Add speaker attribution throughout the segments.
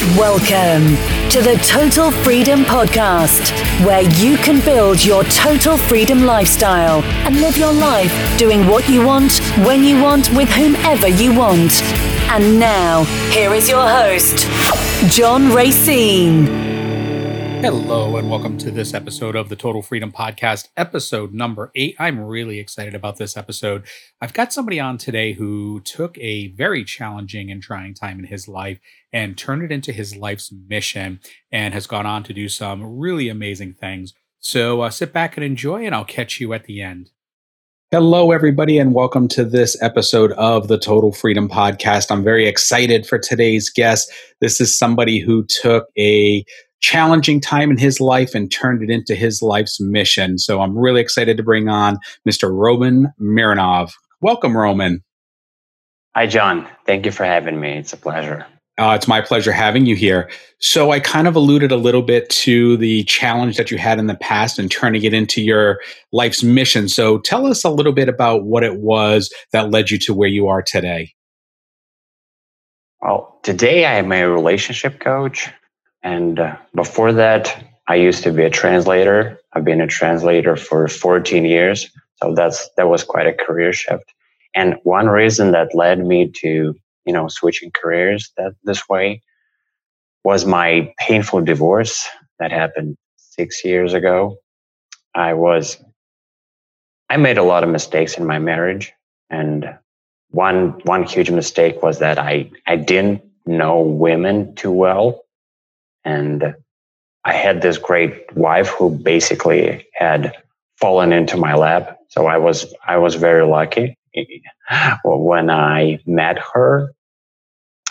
Speaker 1: Welcome to the Total Freedom Podcast, where you can build your total freedom lifestyle and live your life doing what you want, when you want, with whomever you want. And now, here is your host, John Racine.
Speaker 2: Hello, and welcome to this episode of the Total Freedom Podcast, episode number eight. I'm really excited about this episode. I've got somebody on today who took a very challenging and trying time in his life and turned it into his life's mission and has gone on to do some really amazing things. So uh, sit back and enjoy, and I'll catch you at the end. Hello, everybody, and welcome to this episode of the Total Freedom Podcast. I'm very excited for today's guest. This is somebody who took a challenging time in his life and turned it into his life's mission. So I'm really excited to bring on Mr. Roman Mironov. Welcome, Roman.
Speaker 3: Hi, John. Thank you for having me. It's a pleasure.
Speaker 2: Uh, it's my pleasure having you here. So, I kind of alluded a little bit to the challenge that you had in the past and turning it into your life's mission. So, tell us a little bit about what it was that led you to where you are today.
Speaker 3: Well, today I am a relationship coach. And uh, before that, I used to be a translator. I've been a translator for 14 years. So that's that was quite a career shift. And one reason that led me to, you know, switching careers that this way was my painful divorce that happened 6 years ago. I was I made a lot of mistakes in my marriage and one one huge mistake was that I I didn't know women too well and I had this great wife who basically had fallen into my lap. So I was, I was very lucky when I met her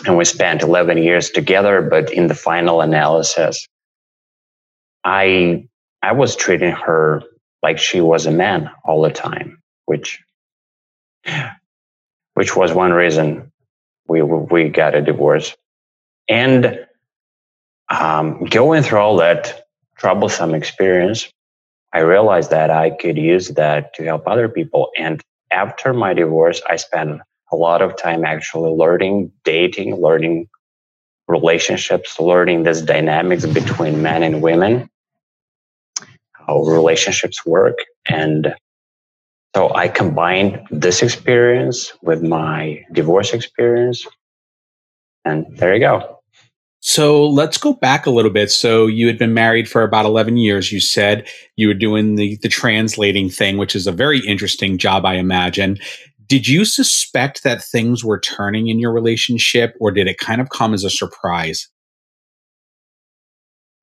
Speaker 3: and we spent 11 years together. But in the final analysis, I, I was treating her like she was a man all the time, which, which was one reason we, we got a divorce. And um, going through all that troublesome experience, I realized that I could use that to help other people. And after my divorce, I spent a lot of time actually learning dating, learning relationships, learning this dynamics between men and women, how relationships work. And so I combined this experience with my divorce experience. And there you go.
Speaker 2: So let's go back a little bit. So you had been married for about 11 years. You said you were doing the, the translating thing, which is a very interesting job, I imagine. Did you suspect that things were turning in your relationship, or did it kind of come as a surprise?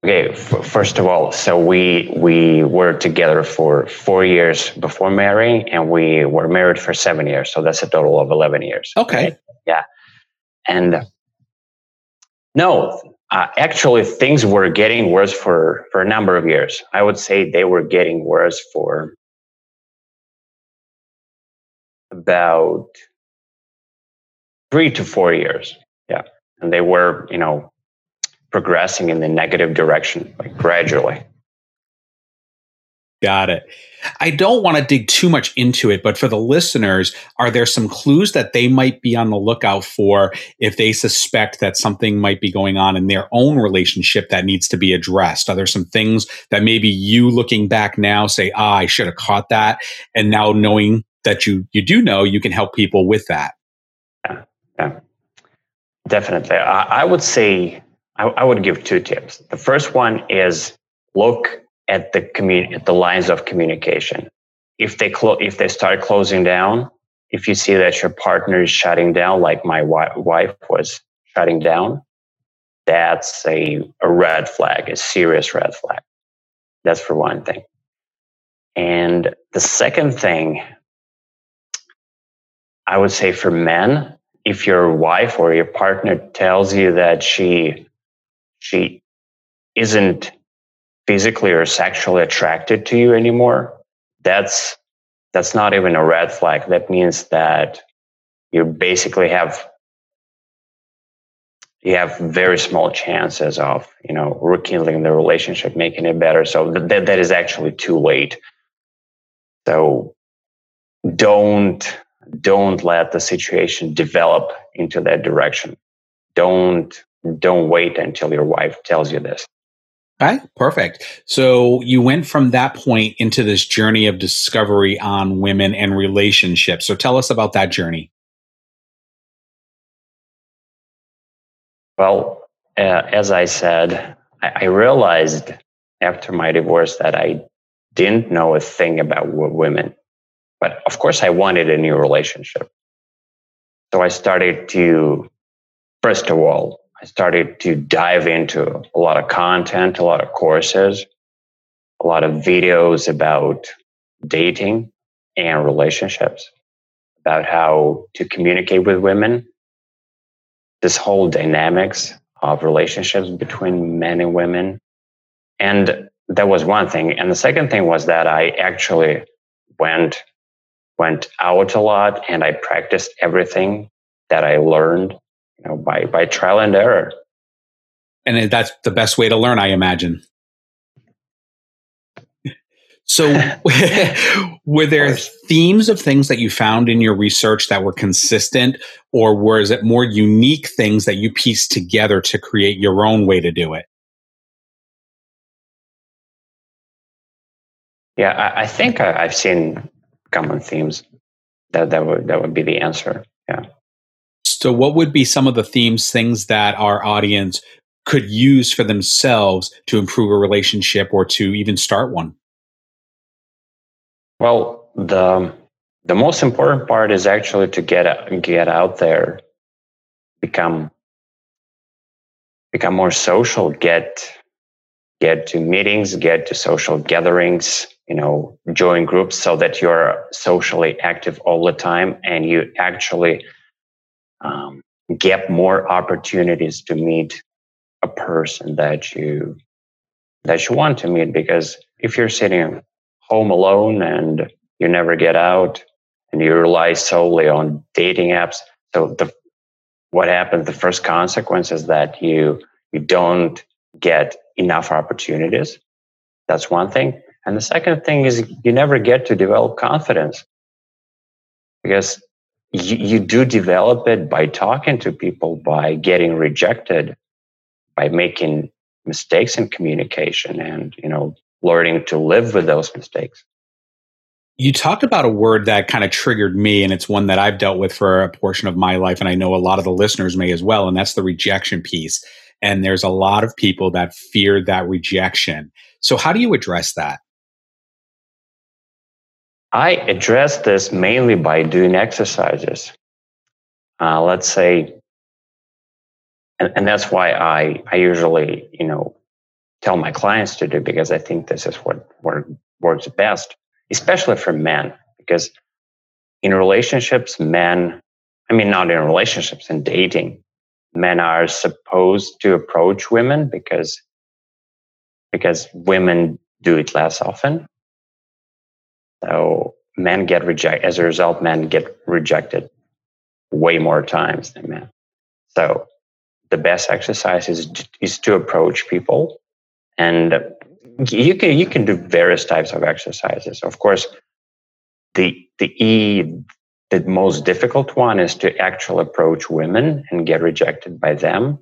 Speaker 3: Okay, f- first of all, so we we were together for four years before marrying, and we were married for seven years. So that's a total of eleven years.
Speaker 2: Okay.
Speaker 3: Right? Yeah, and no, uh, actually, things were getting worse for, for a number of years. I would say they were getting worse for about three to four years. Yeah. And they were, you know, progressing in the negative direction, like gradually.
Speaker 2: Got it. I don't want to dig too much into it, but for the listeners, are there some clues that they might be on the lookout for if they suspect that something might be going on in their own relationship that needs to be addressed? Are there some things that maybe you looking back now say, ah, I should have caught that? And now knowing that you, you do know, you can help people with that.
Speaker 3: Yeah, yeah. definitely. I, I would say, I, I would give two tips. The first one is look at the commun- at the lines of communication. If they clo- if they start closing down, if you see that your partner is shutting down, like my wi- wife was shutting down, that's a, a red flag, a serious red flag. That's for one thing. And the second thing, I would say for men, if your wife or your partner tells you that she she isn't physically or sexually attracted to you anymore, that's that's not even a red flag. That means that you basically have you have very small chances of you know rekindling the relationship, making it better. So that that is actually too late. So don't don't let the situation develop into that direction. Don't don't wait until your wife tells you this.
Speaker 2: Okay, perfect. So you went from that point into this journey of discovery on women and relationships. So tell us about that journey.
Speaker 3: Well, uh, as I said, I, I, realized after my divorce that I didn't know a thing about women. But of course, I wanted a new relationship. So I started to, first of all, I started to dive into a lot of content, a lot of courses, a lot of videos about dating and relationships, about how to communicate with women, this whole dynamics of relationships between men and women. And that was one thing. And the second thing was that I actually went went out a lot and I practiced everything that I learned, you know, by by trial and error.
Speaker 2: And that's the best way to learn, I imagine. So, were there themes of things that you found in your research that were consistent, or was it more unique things that you pieced together to create your own way to do it?
Speaker 3: Yeah, I, I think I, have seen common themes. That that would that would be the answer. Yeah.
Speaker 2: So, what would be some of the themes, things that our audience could use for themselves to improve a relationship or to even start one?
Speaker 3: Well, the the most important part is actually to get get out there, become become more social, get get to meetings, get to social gatherings, you know, join groups so that you're socially active all the time and you actually um, get more opportunities to meet a person that you that you want to meet because if you're sitting home alone and you never get out and you rely solely on dating apps. So the what happens, the first consequence is that you you don't get enough opportunities. That's one thing. And the second thing is you never get to develop confidence because you, you do develop it by talking to people, by getting rejected, by making mistakes in communication and, you know, learning to live with those mistakes.
Speaker 2: You talked about a word that kind of triggered me, and it's one that I've dealt with for a portion of my life, and I know a lot of the listeners may as well, and that's the rejection piece. And there's a lot of people that fear that rejection. So, how do you address that?
Speaker 3: I address this mainly by doing exercises. Uh, let's say, and, and that's why I, I usually, you know, tell my clients to do because I think this is what, what works best, especially for men. Because in relationships, men, I mean, not in relationships, in dating, men are supposed to approach women because because women do it less often. So men get rejected. As a result, men get rejected way more times than men. So the best exercise is is to approach people and you can you can do various types of exercises of course the the e the most difficult one is to actually approach women and get rejected by them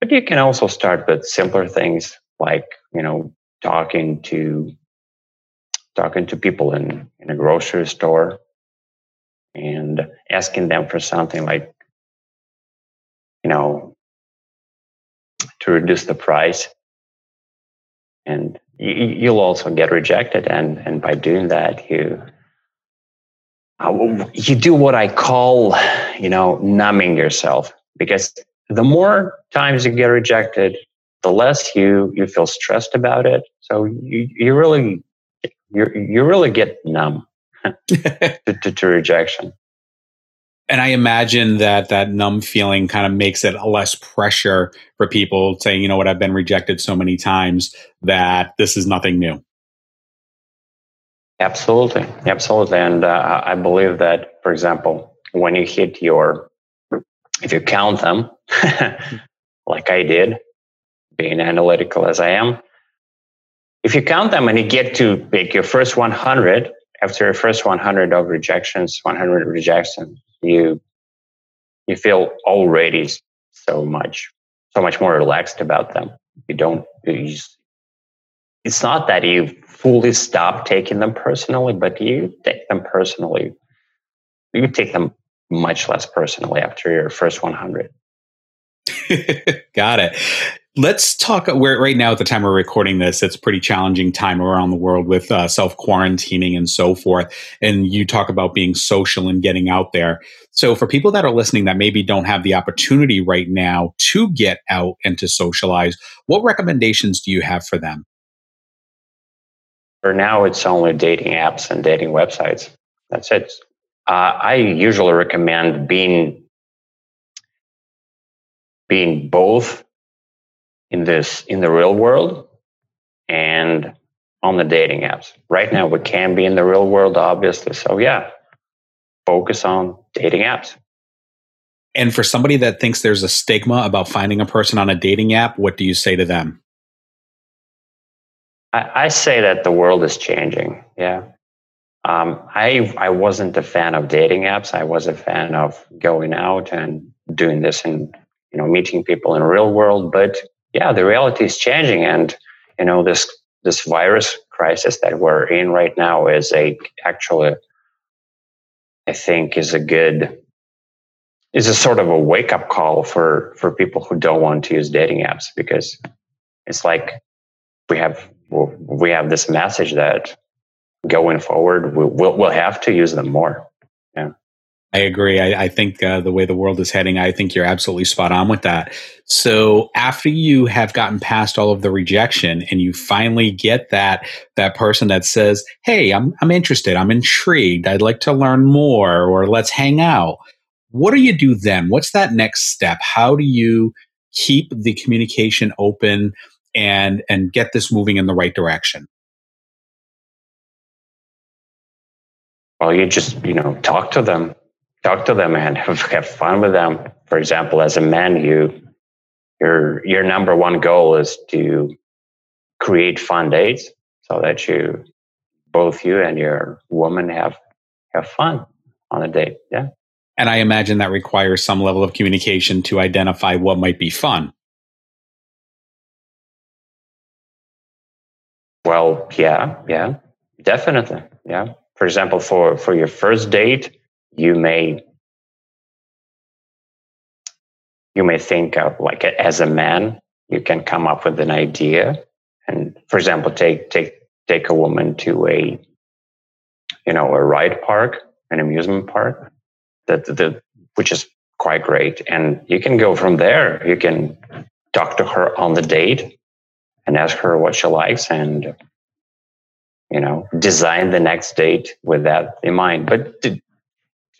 Speaker 3: but you can also start with simpler things like you know talking to talking to people in in a grocery store and asking them for something like you know to reduce the price. And you, will also get rejected. And and by doing that you uh, you do what i call you know numbing yourself. Because the more times you get rejected the less you you feel stressed about it. So you you really you you really get numb to, to, to rejection.
Speaker 2: And I imagine that that numb feeling kind of makes it less pressure for people saying, you know what, I've been rejected so many times that this is nothing new.
Speaker 3: Absolutely, absolutely, and uh, I believe that, for example, when you hit your, if you count them, like I did, being analytical as I am, if you count them and you get to pick your first 100, after your first 100 of rejections, 100 rejections, you you feel already so much so much more relaxed about them. You don't. You just, it's not that you fully stop taking them personally, but you take them personally. You take them much less personally after your first 100.
Speaker 2: Got it. Let's talk. Where right now, at the time we're recording this, it's a pretty challenging time around the world with uh, self quarantining and so forth. And you talk about being social and getting out there. So, for people that are listening that maybe don't have the opportunity right now to get out and to socialize, what recommendations do you have for them?
Speaker 3: For now, it's only dating apps and dating websites. That's it. Uh, I usually recommend being being both in this in the real world and on the dating apps. Right now, we can be in the real world, obviously. So yeah, focus on dating apps.
Speaker 2: And for somebody that thinks there's a stigma about finding a person on a dating app, what do you say to them?
Speaker 3: I, I say that the world is changing. Yeah. Um, I I wasn't a fan of dating apps. I was a fan of going out and doing this and you know meeting people in real world. But yeah, the reality is changing, and you know this this virus crisis that we're in right now is a actually I think is a good is a sort of a wake up call for for people who don't want to use dating apps because it's like we have we have this message that going forward we'll, we'll have to use them more. Yeah
Speaker 2: I agree. I, I think uh, the way the world is heading, I think you're absolutely spot on with that. So after you have gotten past all of the rejection and you finally get that that person that says, "Hey, I'm I'm interested. I'm intrigued. I'd like to learn more, or let's hang out." What do you do then? What's that next step? How do you keep the communication open and and get this moving in the right direction?
Speaker 3: Well, you just you know talk to them talk to them and have, have fun with them. For example, as a man, you your your number one goal is to create fun dates so that you both you and your woman have have fun on a date. Yeah.
Speaker 2: And I imagine that requires some level of communication to identify what might be fun.
Speaker 3: Well, yeah, yeah, definitely. Yeah. For example, for for your first date, you may you may think of like as a man you can come up with an idea. And for example take take take a woman to a you know a ride park an amusement park that the which is quite great. And you can go from there. You can talk to her on the date and ask her what she likes and you know design the next date with that in mind. But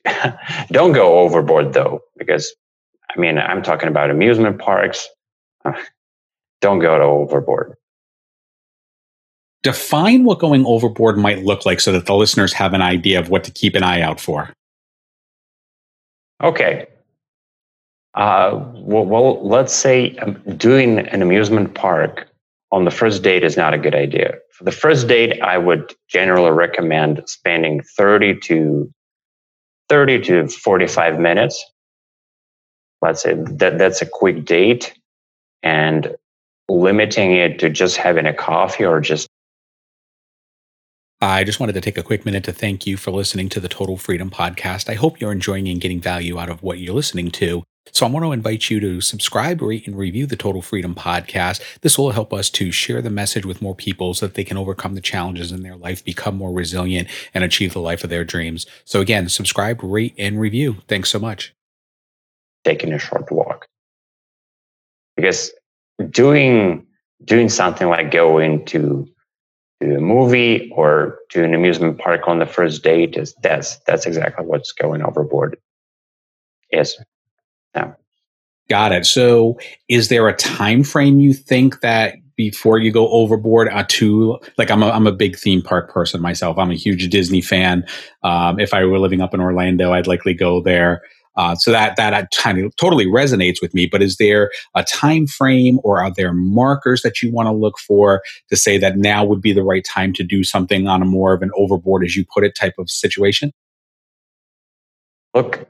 Speaker 3: don't go overboard though, because I mean, I'm talking about amusement parks. Don't go to overboard.
Speaker 2: Define what going overboard might look like so that the listeners have an idea of what to keep an eye out for.
Speaker 3: Okay. Uh, well, well, let's say um, doing an amusement park on the first date is not a good idea. For the first date, I would generally recommend spending 30 to 30 to 45 minutes. Let's say that that's a quick date and limiting it to just having a coffee or just
Speaker 2: I just wanted to take a quick minute to thank you for listening to the Total Freedom Podcast. I hope you're enjoying and getting value out of what you're listening to. So I want to invite you to subscribe, rate, and review the Total Freedom Podcast. This will help us to share the message with more people so that they can overcome the challenges in their life, become more resilient, and achieve the life of their dreams. So again, subscribe, rate, and review. Thanks so much.
Speaker 3: Taking a short walk. Because doing doing something like going to to a movie or to an amusement park on the first date is that's that's exactly what's going overboard. Yes. Yeah.
Speaker 2: Got it. So, is there a time frame you think that before you go overboard uh, to like I'm a, I'm a big theme park person myself. I'm a huge Disney fan. Um, if I were living up in Orlando, I'd likely go there. Uh, so that that kind of totally resonates with me. But is there a time frame, or are there markers that you want to look for to say that now would be the right time to do something on a more of an overboard, as you put it, type of situation?
Speaker 3: Look,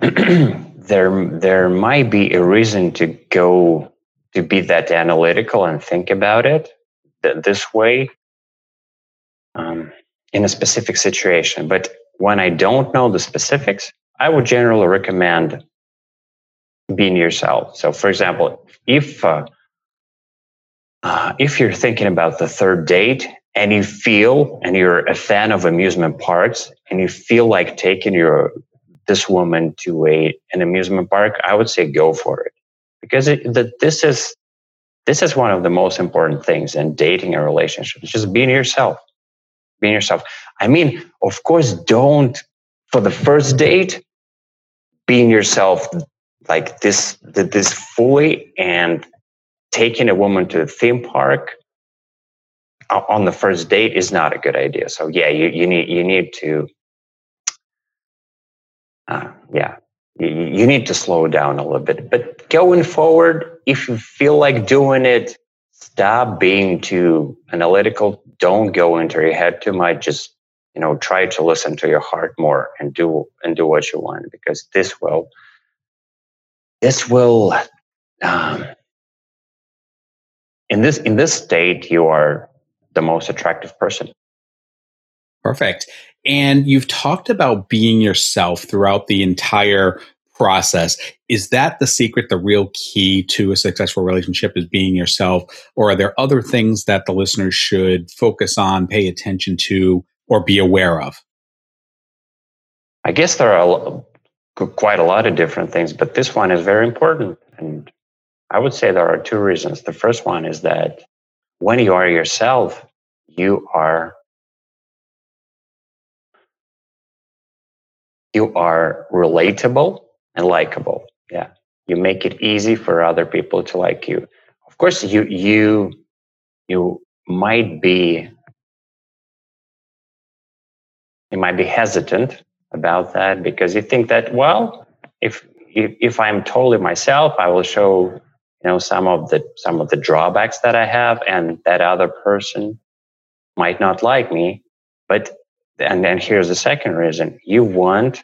Speaker 3: there there might be a reason to go to be that analytical and think about it th- this way um, in a specific situation. But when I don't know the specifics, I would generally recommend being yourself. So, for example, if uh, uh, if you're thinking about the third date and you feel and you're a fan of amusement parks and you feel like taking your this woman to a an amusement park, I would say go for it because it, the, this is this is one of the most important things in dating a relationship. It's just being yourself, being yourself. I mean, of course, don't for the first date being yourself like this this fully and taking a woman to a theme park uh, on the first date is not a good idea. So yeah, you, you need you need to uh, yeah you, you need to slow down a little bit. But going forward, if you feel like doing it, stop being too analytical. Don't go into your head too much. Just you know try to listen to your heart more and do and do what you want because this will this will um, in this in this state you are the most attractive person
Speaker 2: perfect. And you've talked about being yourself throughout the entire process. Is that the secret the real key to a successful relationship is being yourself? Or are there other things that the listeners should focus on pay attention to or be aware of?
Speaker 3: I guess there are quite a lot of different things but this one is very important. And I would say there are two reasons. The first one is that when you are yourself, you are you are relatable and likable. Yeah. You make it easy for other people to like you. Of course, you you you might be you might be hesitant about that because you think that well if if, if i'm totally myself i will show you know some of the some of the drawbacks that i have and that other person might not like me but and then here's the second reason you want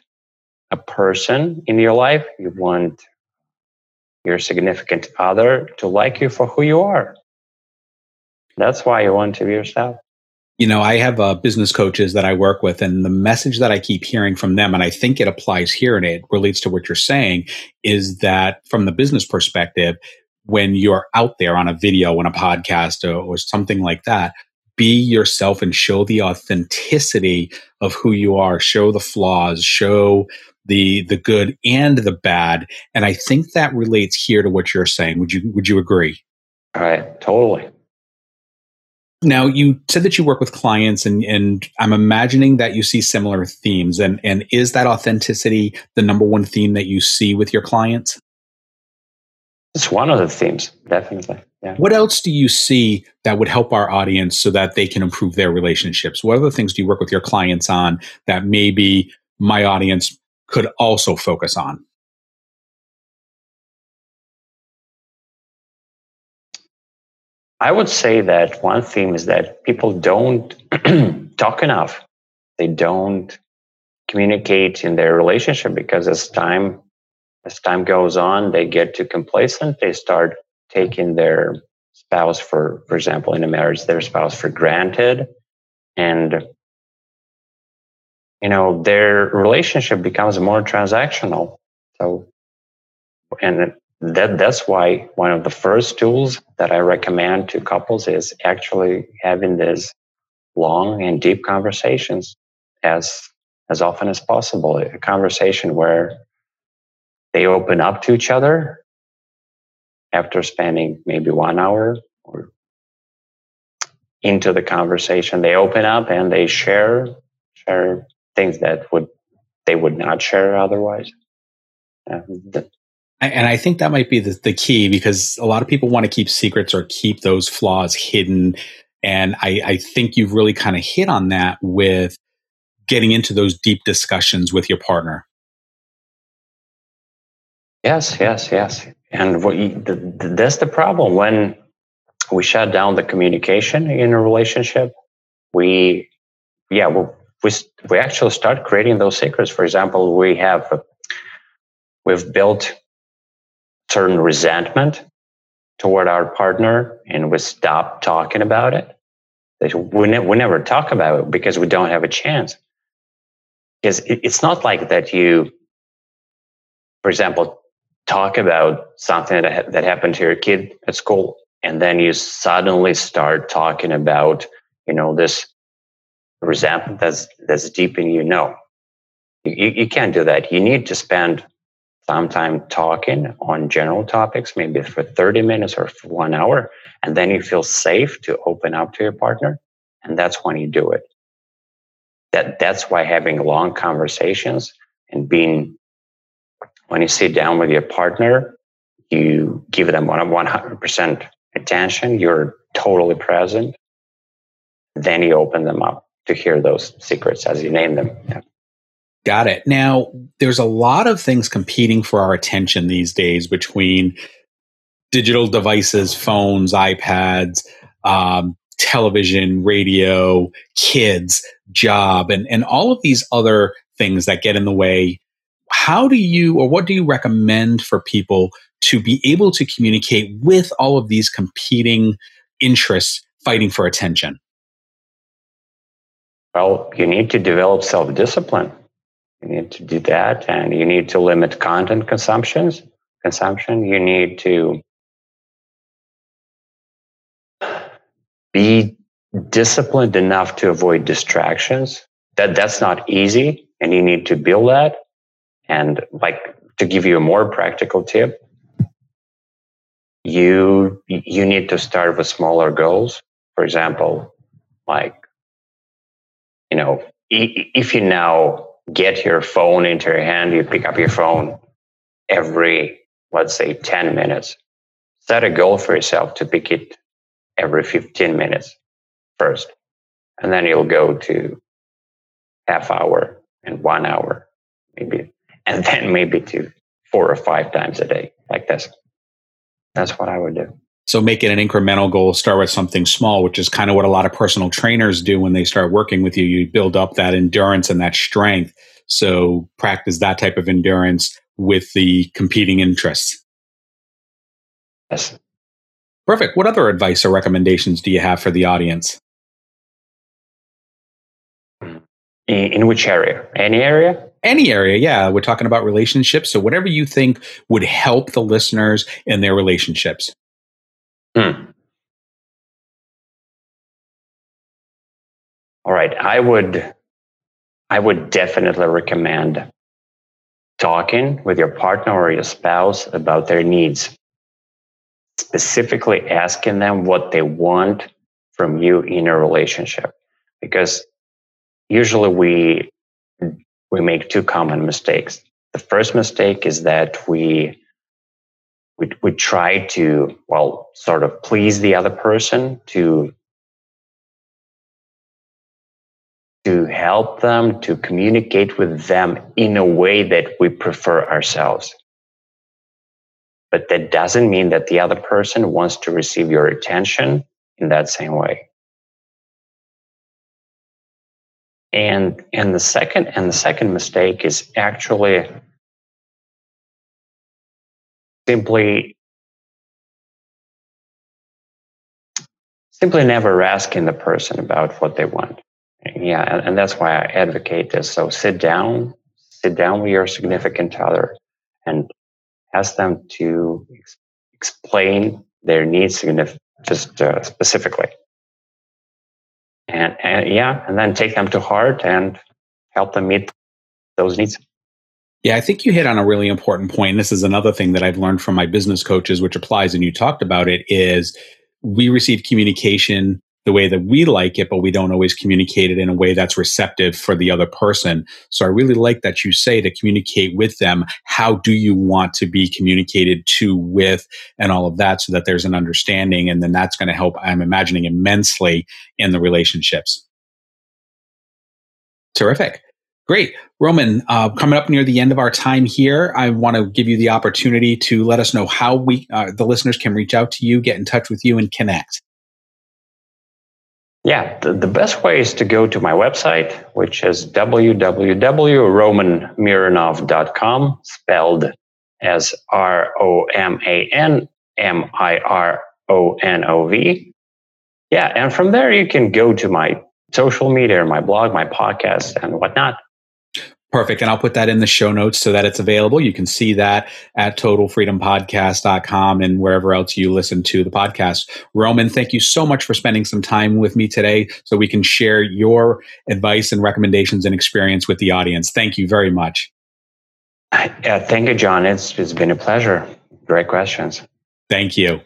Speaker 3: a person in your life you want your significant other to like you for who you are that's why you want to be yourself
Speaker 2: you know, I have uh, business coaches that I work with, and the message that I keep hearing from them, and I think it applies here and it relates to what you're saying, is that from the business perspective, when you're out there on a video, on a podcast, or, or something like that, be yourself and show the authenticity of who you are. Show the flaws. Show the the good and the bad. And I think that relates here to what you're saying. Would you Would you agree?
Speaker 3: All right, totally.
Speaker 2: Now you said that you work with clients and, and I'm imagining that you see similar themes and, and is that authenticity the number one theme that you see with your clients?
Speaker 3: It's one of the themes, definitely.
Speaker 2: Yeah. What else do you see that would help our audience so that they can improve their relationships? What other things do you work with your clients on that maybe my audience could also focus on?
Speaker 3: I would say that one theme is that people don't talk enough. They don't communicate in their relationship because as time as time goes on, they get too complacent. They start taking their spouse for, for example, in a marriage, their spouse for granted. And, you know, their relationship becomes more transactional. So, and that, that's why one of the first tools that I recommend to couples is actually having these long and deep conversations as, as often as possible. A conversation where they open up to each other after spending maybe one hour or into the conversation they open up and they share share things that would they would not share otherwise
Speaker 2: and I think that might be the, the key because a lot of people want to keep secrets or keep those flaws hidden. And I, I think you've really kind of hit on that with getting into those deep discussions with your partner.
Speaker 3: Yes, yes, yes. And what you, the, the, that's the problem when we shut down the communication in a relationship. We, yeah, we we, we actually start creating those secrets. For example, we have we've built certain resentment toward our partner and we stop talking about it, we, ne- we never talk about it because we don't have a chance. Because it, it's not like that you, for example, talk about something that, ha- that happened to your kid at school and then you suddenly start talking about, you know, this resentment that's, that's deep in you. No, you, you can't do that. You need to spend some time talking on general topics, maybe for 30 minutes or for one hour, and then you feel safe to open up to your partner. And that's when you do it. That, that's why having long conversations and being, when you sit down with your partner, you give them 100% attention, you're totally present. Then you open them up to hear those secrets as you name them. Yeah.
Speaker 2: Got it. Now, there's a lot of things competing for our attention these days between digital devices, phones, iPads, um, television, radio, kids, job, and, and all of these other things that get in the way. How do you, or what do you recommend for people to be able to communicate with all of these competing interests fighting for attention?
Speaker 3: Well, you need to develop self discipline. You need to do that, and you need to limit content consumptions. Consumption. You need to be disciplined enough to avoid distractions. That that's not easy, and you need to build that. And like to give you a more practical tip, you you need to start with smaller goals. For example, like you know, if you now get your phone into your hand, you pick up your phone every, let's say, 10 minutes. Set a goal for yourself to pick it every 15 minutes first. And then you'll go to half hour and one hour, maybe, and then maybe to four or five times a day, like this. That's what I would do.
Speaker 2: So make it an incremental goal, start with something small, which is kind of what a lot of personal trainers do when they start working with you. You build up that endurance and that strength. So practice that type of endurance with the competing interests.
Speaker 3: Yes.
Speaker 2: Perfect. What other advice or recommendations do you have for the audience? Hmm.
Speaker 3: In, in which area? Any area?
Speaker 2: Any area, yeah. We're talking about relationships. So, whatever you think would help the listeners in their relationships.
Speaker 3: Hmm. All right. I would I would definitely recommend talking with your partner or your spouse about their needs. Specifically asking them what they want from you in a relationship. Because usually we we make two common mistakes. The first mistake is that we we, we try to, well, sort of please the other person to to help them to communicate with them in a way that we prefer ourselves. But that doesn't mean that the other person wants to receive your attention in that same way. And and the second and the second mistake is actually simply simply never asking the person about what they want. Yeah and, and, that's why i advocate this. So sit down sit down with your significant other and ask them to ex- explain their needs just uh, specifically. And, and yeah and then take them to heart and help them meet those needs
Speaker 2: yeah, I think you hit on a really important point. This is another thing that I've learned from my business coaches, which applies, and you talked about it, is we receive communication the way that we like it, but we don't always communicate it in a way that's receptive for the other person. So I really like that you say to communicate with them. How do you want to be communicated to, with, and all of that so that there's an understanding? And then that's going to help, I'm imagining, immensely in the relationships. Terrific. Great. Roman, uh, coming up near the end of our time here, I want to give you the opportunity to let us know how we, uh, the listeners can reach out to you, get in touch with you, and connect.
Speaker 3: Yeah, the, the best way is to go to my website, which is www.romanmironov.com, spelled as R O M A N M I R O N O V. Yeah, and from there you can go to my social media, my blog, my podcast, and whatnot.
Speaker 2: Perfect. And I'll put that in the show notes so that it's available. You can see that at totalfreedompodcast.com and wherever else you listen to the podcast. Roman, thank you so much for spending some time with me today so we can share your advice and recommendations and experience with the audience. Thank you very much.
Speaker 3: Yeah, thank you, John. It's, it's been a pleasure. Great questions.
Speaker 2: Thank you.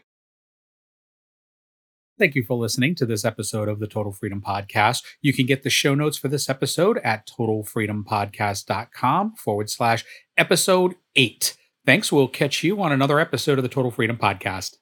Speaker 2: Thank you for listening to this episode of the Total Freedom Podcast. You can get the show notes for this episode at totalfreedompodcast.com forward slash episode eight. Thanks. We'll catch you on another episode of the Total Freedom Podcast.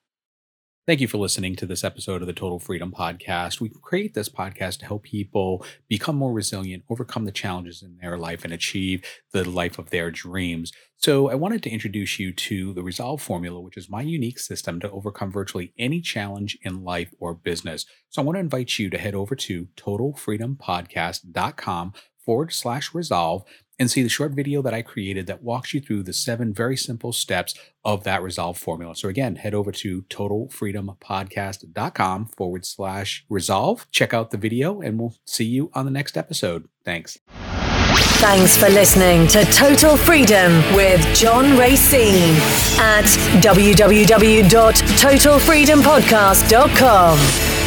Speaker 2: Thank you for listening to this episode of the Total Freedom Podcast. We create this podcast to help people become more resilient, overcome the challenges in their life, and achieve the life of their dreams. So, I wanted to introduce you to the Resolve Formula, which is my unique system to overcome virtually any challenge in life or business. So, I want to invite you to head over to totalfreedompodcast.com forward slash resolve and see the short video that I created that walks you through the seven very simple steps of that resolve formula. So again, head over to totalfreedompodcast.com forward slash resolve. Check out the video and we'll see you on the next episode. Thanks.
Speaker 1: Thanks for listening to Total Freedom with John Racine at www.totalfreedompodcast.com.